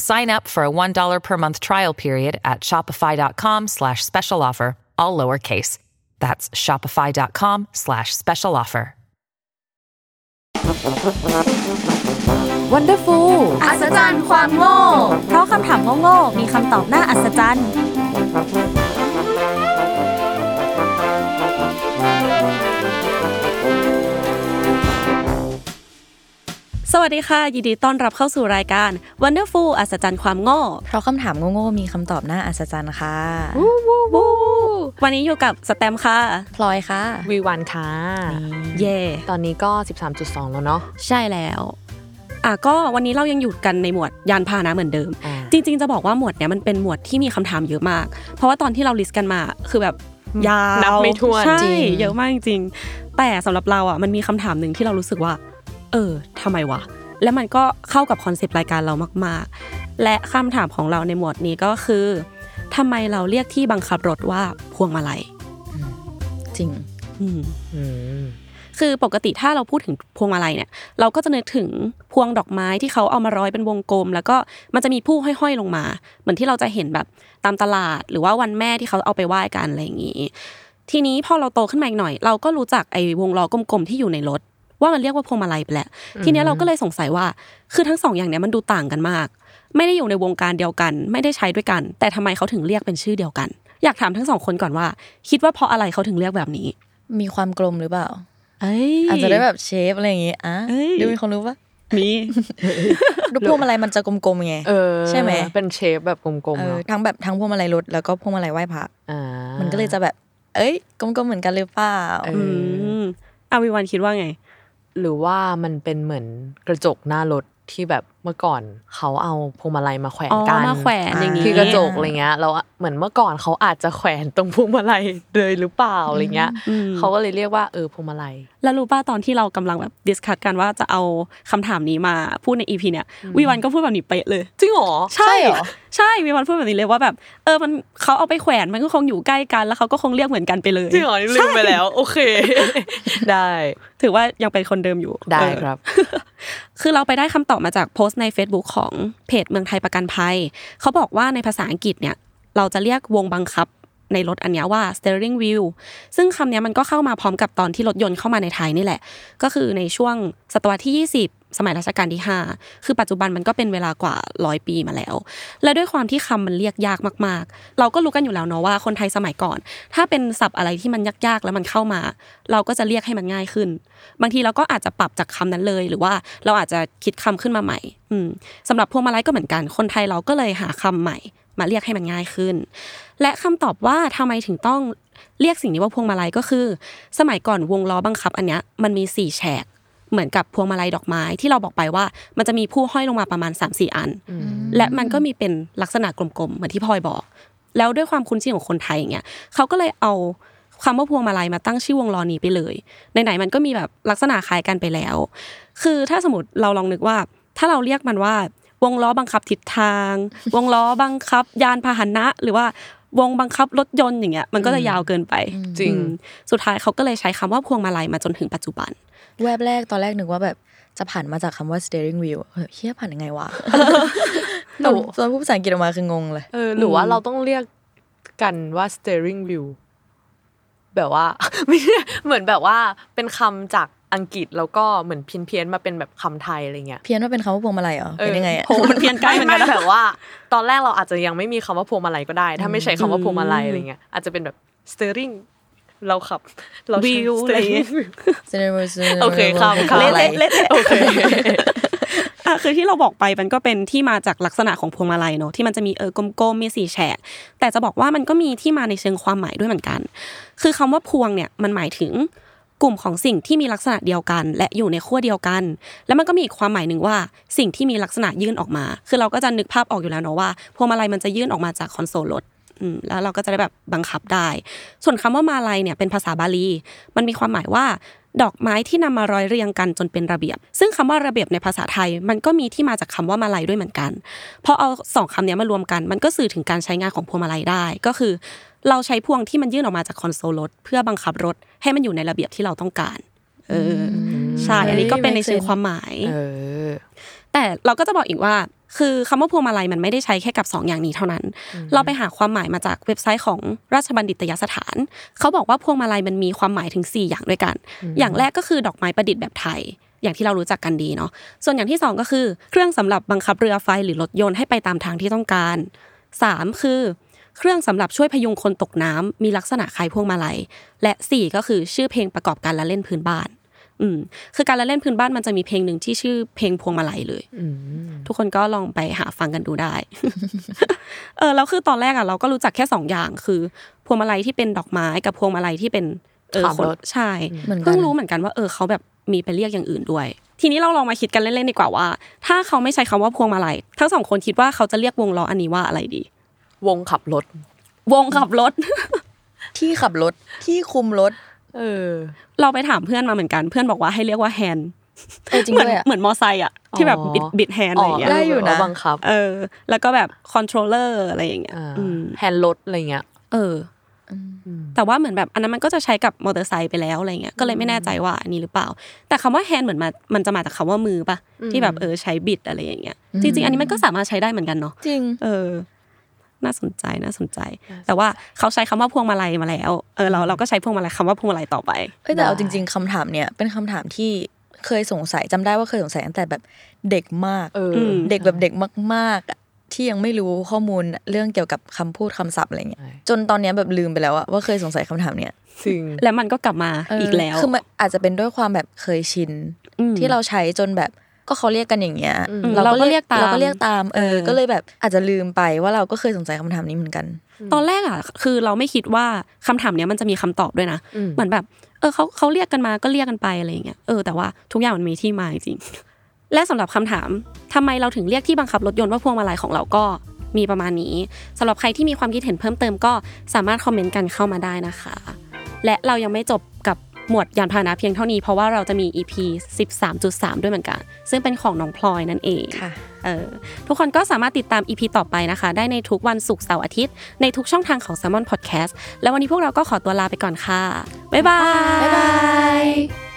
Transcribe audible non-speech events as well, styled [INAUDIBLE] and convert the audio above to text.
Sign up for a $1 per month trial period at shopify.com slash special offer, all lowercase. That's shopify.com slash special offer. Wonderful อัศจรรย์ความโง่ เพราะคำถามโง่ๆมีคำตอบน่าอัศจรรย์ [LAUGHS] ส วัสดีค่ะ ยินดีต้อนรับเข้าสู่รายการ Wonderful อัศจรรย์ความโง่เพราะคำถามโง่ๆมีคำตอบน่าอัศจรรย์ค่ะวันนี้อยู่กับสแตมป์ค่ะ พลอยค่ะวีวันค่ะเย่ตอนนี้ก็ 13.2 แล้วเนาะใช่แล้วอะก็วันนี้เรายังอยู่กันในหมวดยานพาหนะเหมือนเดิมอ่าจริง ๆ จะบอกว่าหมวดเนี้ยมันเป็นหมวดที่มีคำถามเยอะมาก เพราะว่าตอนที่เราลิสต์กันมาคือแบบยาวนับไม่ถ้วนใช่จริงเยอะมากจริงๆแต่สำหรับเราอะมันมีคำถามหนึ่งที่เรารู้สึกว่า เออทำไมวะ และมันก็เข้ากับคอนเซปต์รายการเรามากๆ และคำถามของเราในหมวดนี้ก็คือทำไมเราเรียกที่บังคับรถว่าพวงมาลัยจริงอืมอืมคือปกติถ้าเราพูดถึงพวงมาลัยเนี่ย เราก็จะนึกถึงพวงดอกไม้ที่เขาเอามาร้อยเป็นวงกลม แล้วก็มันจะมีผู้ห้อยๆลงมา เหมือนที่เราจะเห็นแบบตามตลาด หรือว่าวันแม่ที่เขาเอาไปไหว้กันอะไรอย่างนี้ทีนี้พอเราโตขึ้นมาอีกหน่อย เราก็รู้จักไอ้วงล้อกลมๆที่อยู่ในรถ ว่ามันเรียกว่าพวงมาลัยไปแหละทีเนี้ยเราก็เลยสงสัยว่า คือทั้งสองอย่างเนี้ยมันดูต่างกันมาก ไม่ได้อยู่ในวงการเดียวกัน ไม่ได้ใช้ด้วยกัน แต่ทำไมเขาถึงเรียกเป็นชื่อเดียวกัน อยากถามทั้งสองคนก่อนว่า คิดว่าเพราะอะไรเขาถึงเรียกแบบนี้ มีความกลมหรือเปล่าเอ้ยอาจจะได้แบบเชฟอะไรอย่างงี้อะเอ้ยดูมีคนรู้ปะมีดูพวงมาลัยมันจะกลมๆไงเออใช่ไหมเป็นเชฟแบบกลมเอๆอเนาะทั้งแบบทั้งพวงมาลัยรถแล้วก็พวงมาลัยไหว้พระอ่ามันก็เลยจะแบบ เอ้ยกลมๆเหมือนกันหรือเปล่าเออืมอาวิวันคิดว่าไง หรือว่ามันเป็นเหมือนกระจกหน้ารถที่แบบ เมื่อก่อนเขาเอาพวงมาลัยมาแขวนอ๋อกันมาแขวนอย่างนี้ที่กระจกอะไรเงี้ยแล้วเหมือนเมื่อก่อนเขาอาจจะแขวนตรงพวงมาลัยเลยหรือเปล่าอะไรเงี้ยอืมเขาก็เลยเรียกว่าเออพวงมาลัย แล้วรู้ป่ะตอนที่เรากำลังแบบ discuss กันว่าจะเอาคำถามนี้มาพูดใน EP เนี่ยวิวันก็พูดแบบนี้เป๊ะเลยจริงเหรอใช่ใช่วิวันพูดแบบนี้เลยว่าแบบเออมันเขาเอาไปแขวนมันก็คงอยู่ใกล้กันแล้วเขาก็คงเรียกเหมือนกันไปเลยจริงเหรอนี่ลืมไปแล้ว โอเค ได้ ถือว่ายังเป็นคนเดิมอยู่ได้เออครับ คือเราไปได้คำตอบมาจากโพสต์ใน Facebook ของเพจเมืองไทยประกันภัย เขาบอกว่าในภาษาอังกฤษเนี่ยเราจะเรียกวงบังคับในรถอันนี้ว่า steering wheel ซึ่งคำนี้มันก็เข้ามาพร้อมกับตอนที่รถยนต์เข้ามาในไทยนี่แหละ ก็คือในช่วงศตวรรษที่ 20 สมัยรัชกาลที่ 5 คือปัจจุบันมันก็เป็นเวลากว่าร้อยปีมาแล้ว และด้วยความที่คำมันเรียกยากมากๆ เราก็รู้กันอยู่แล้วเนาะว่าคนไทยสมัยก่อน ถ้าเป็นศัพท์อะไรที่มันยากๆ แล้วมันเข้ามา เราก็จะเรียกให้มันง่ายขึ้น บางทีเราก็อาจจะปรับจากคำนั้นเลย หรือว่าเราอาจจะคิดคำขึ้นมาใหม่อืมสำหรับพวงมาลัยก็เหมือนกัน คนไทยเราก็เลยหาคำใหม่ มาเรียกให้มันง่ายขึ้น และคำตอบว่าทำไมถึงต้องเรียกสิ่งนี้ว่าพวงมาลัยก็คือ สมัยก่อนวงล้อบังคับอันเนี้ยมันมีสี่แฉก เหมือนกับพวงมาลัยดอกไม้ที่เราบอกไปว่า มันจะมีผู้ห้อยลงมาประมาณ3าสี่อัน และมันก็มีเป็นลักษณะกลมๆเหมือนที่พลอยบอก แล้วด้วยความคุ้นชินของคนไทยอย่างเงี้ยเขาก็เลยเอาคำว่าพวงมาลัยมาตั้งชื่อวงล้อนี้ไปเลยไหนๆมันก็มีแบบลักษณะคล้ายกันไปแล้ว คือถ้าสมมติเราลองนึกว่า ถ้าเราเรียกมันว่าวงล้อบังคับทิศทาง วงล้อบังคับ ยานพาหนะหรือว่าวงบังคับรถยนต์อย่างเงี้ยมันก็จะยาวเกินไปจริงอืมสุดท้ายเขาก็เลยใช้คำว่าพวงมาลัยมาจนถึงปัจจุบัน แวบแรกตอนแรกนึกว่าแบบจะผ่านมาจากคำว่า steering wheel เออเฮียผ่านยังไงวะตอนตอนพูดภาษาอังกฤษออกมาคืองงเลยเออหรือว่าเราต้องเรียกกันว่า steering wheel แบบว่าไม่ใช่เหมือนแบบว่าเป็นคำจากอังกฤษแล้วก็เหมือนเพี้ยนเพียนๆมาเป็นแบบคำไทยอะไรเงี้ยเพี้ยนว่าเป็นคำว่าพวงมาลัยเหรอเป็นยังไงอะโหมันเพี้ยนใกล้เหมือนกันนะไแบบว่า ตอนแรกเราอาจจะยังไม่มีคำว่าพวงมาลัยก็ได้ ถ้าไม่ใช้คำว่าพวงมาลัยอะไรเงี้ยอาจจะเป็นแบบ steering เราขับ เราใช้วิวอะไรอย่างเงี้ย steering wheel โอโอเคครับครับอะไรเละๆโอเคอะคือที่เราบอกไปมันก็เป็นที่มาจากลักษณะของพวงมาลัยเนอะที่มันจะมีเออกลมๆมีสี่แฉกแต่จะบอกว่ามันก็มีที่มาในเชิงความหมายด้วยเหมือนกัน คือคำว่าพวงเนี่ยมันหมายถึงกลุ่มของสิ่งที่มีลักษณะเดียวกัน และอยู่ในขั้วเดียวกัน แล้วมันก็มีอีกความหมายหนึ่งว่าสิ่งที่มีลักษณะยื่นออกมา คือเราก็จะนึกภาพออกอยู่แล้วเนอะว่าพวงมาลัยมันจะยื่นออกมาจากคอนโซลรถอืม แล้วเราก็จะได้แบบบังคับได้ ส่วนคำว่ามาลัยเนี่ยเป็นภาษาบาลี มันมีความหมายว่าดอกไม้ที่นำมาร้อยเรียงกันจนเป็นระเบียบ ซึ่งคำว่าระเบียบในภาษาไทย มันก็มีที่มาจากคำว่ามาลัยด้วยเหมือนกันพอเอาสองคำเนี้ยมารวมกัน มันก็สื่อถึงการใช้งานของพวงมาลัยได้ ก็คือ เราใช้พวงที่มันยื่นออกมาจากคอนโซลรถเพื่อบังคับรถให้มันอยู่ในระเบียบที่เราต้องการ เอออใช่อันนี้ก็เป็นในเชิงความหมายเออแต่เราก็จะบอกอีกว่า คือคำว่าพวงมาลัยมันไม่ได้ใช้แค่กับ 2 อย่างนี้เท่านั้น เราไปหาความหมายมาจากเว็บไซต์ของราชบัณฑิตยสถาน เขาบอกว่าพวงมาลัยมันมีความหมายถึง 4 อย่างด้วยกัน อย่างแรกก็คือดอกไม้ประดิษฐ์แบบไทย อย่างที่เรารู้จักกันดีเนาะ ส่วนอย่างที่สองก็คือ เครื่องสำหรับบังคับเรือไฟหรือรถยนต์ให้ไปตามทางที่ต้องการสามคือ เครื่องสำหรับช่วยพยุงคนตกน้ำมีลักษณะคล้ายพวงมาลัย และสี่ก็คือชื่อเพลงประกอบการละเล่นพื้นบ้าน อืมคือการละเล่นพื้นบ้านมันจะมีเพลงหนึ่งที่ชื่อเพลงพวงมาลัยเลยทุกคนก็ลองไปหาฟังกันดูได้ เออแล้วคือตอนแรกอะเราก็รู้จักแค่สองอย่างคือ พวงมาลัยที่เป็นดอกไม้กับพวงมาลัยที่เป็นเออขับคนรถใช่เหมือนกันเพิ่งรู้เหมือนกันว่าเออเขาแบบมีไปเรียกอย่างอื่นด้วย ทีนี้เราลองมาคิดกันเล่นๆดีกว่าว่า ถ้าเขาไม่ใช้คำว่าพวงมาลัยทั้งสองคนคิดว่าเขาจะเรียกวงล้ออันนี้ว่าอะไรดี วงขับรถ วงขับรถ ที่ขับรถที่คุมรถ เออ เราไปถามเพื่อนมาเหมือนกัน เพื่อนบอกว่าให้เรียกว่าแฮนด์เออจริงเหมือนด้วยอะเหมือนมอไซค์อะที่แบบบิดบิดแฮนด์อะไรอย่างเงี้ยได้อยู่นะบังคับ เออ แล้วก็แบบ controller อะไรอย่างเงี้ยอืมแฮนด์รถอะไรเงี้ยเอออแต่ว่าเหมือนแบบอันนั้นมันก็จะใช้กับมอเตอร์ไซค์ไปแล้วอะไรเงี้ยก็เลยไม่แน่ใจว่าอันนี้หรือเปล่า แต่คำว่าแฮนด์เหมือนมามันจะมาจากคำว่ามือปะที่แบบเออใช้บิดอะไรอย่างเงี้ยจริงๆ อันนี้มันก็สามารถใช้ได้เหมือนกันเนาะจริงเออ น่าสนใจน่าสนใจ แต่ว่าเขาใช้คำว่าพวงมาลัยมาแล้วเออเราเราก็ใช้พวงมาลัยคำว่าพวงมาลัยต่อไปเอ้ยแต่เอาได้จริง ๆคำถามเนี่ยเป็นคำถามที่เคยสงสัยจำได้ว่าเคยสงสัยตั้งแต่แบบเด็กมากเออมเด็กแบบเด็กมากๆอะที่ยังไม่รู้ข้อมูลเรื่องเกี่ยวกับคำพูดคำศัพท์อะไรเงี้ยใช่จนตอนเนี้ยแบบลืมไปแล้วอะว่าเคยสงสัยคำถามเนี้ยจริงแล้วมันก็กลับมาเอีกแล้วคือมันอาจจะเป็นด้วยความแบบเคยชินอืมที่เราใช้จนแบบ ก็เขาเรียกกันอย่างเงี้ยเราก็เรียกตามเราก็เรียกตาม เออเออก็เลยแบบอาจจะลืมไปว่าเราก็เคยสงสัยคำถามนี้เหมือนกัน ตอนแรกอะ คือเราไม่คิดว่าคำถามเนี้ยมันจะมีคำตอบด้วยนะเหมือนแบบ เออเขาเขาเรียกกันมาก็เรียกกันไปอะไรอย่างเงี้ยเออแต่ว่าทุกอย่างมันมีที่มาจริงและสำหรับคำถามทำไมเราถึงเรียกที่บังคับรถยนต์ว่าพวงมาลัยของเราก็มีประมาณนี้สำหรับใครที่มีความคิดเห็นเพิ่มเติมก็สามารถคอมเมนต์กันเข้ามาได้นะคะ และเรายังไม่จบกับ หมวดยานพาหนะเพียงเท่านี้เพราะว่าเราจะมี EP 13.3 ด้วยเหมือนกัน ซึ่งเป็นของน้องพลอยนั่นเองค่ะเออทุกคนก็สามารถติดตาม EP ต่อไปนะคะ ได้ในทุกวันศุกร์เสาร์อาทิตย์ ในทุกช่องทางของ s ซ l m o n Podcast แล้ววันนี้พวกเราก็ขอตัวลาไปก่อนค่ะ บ๊ายบาย บ๊ายบาย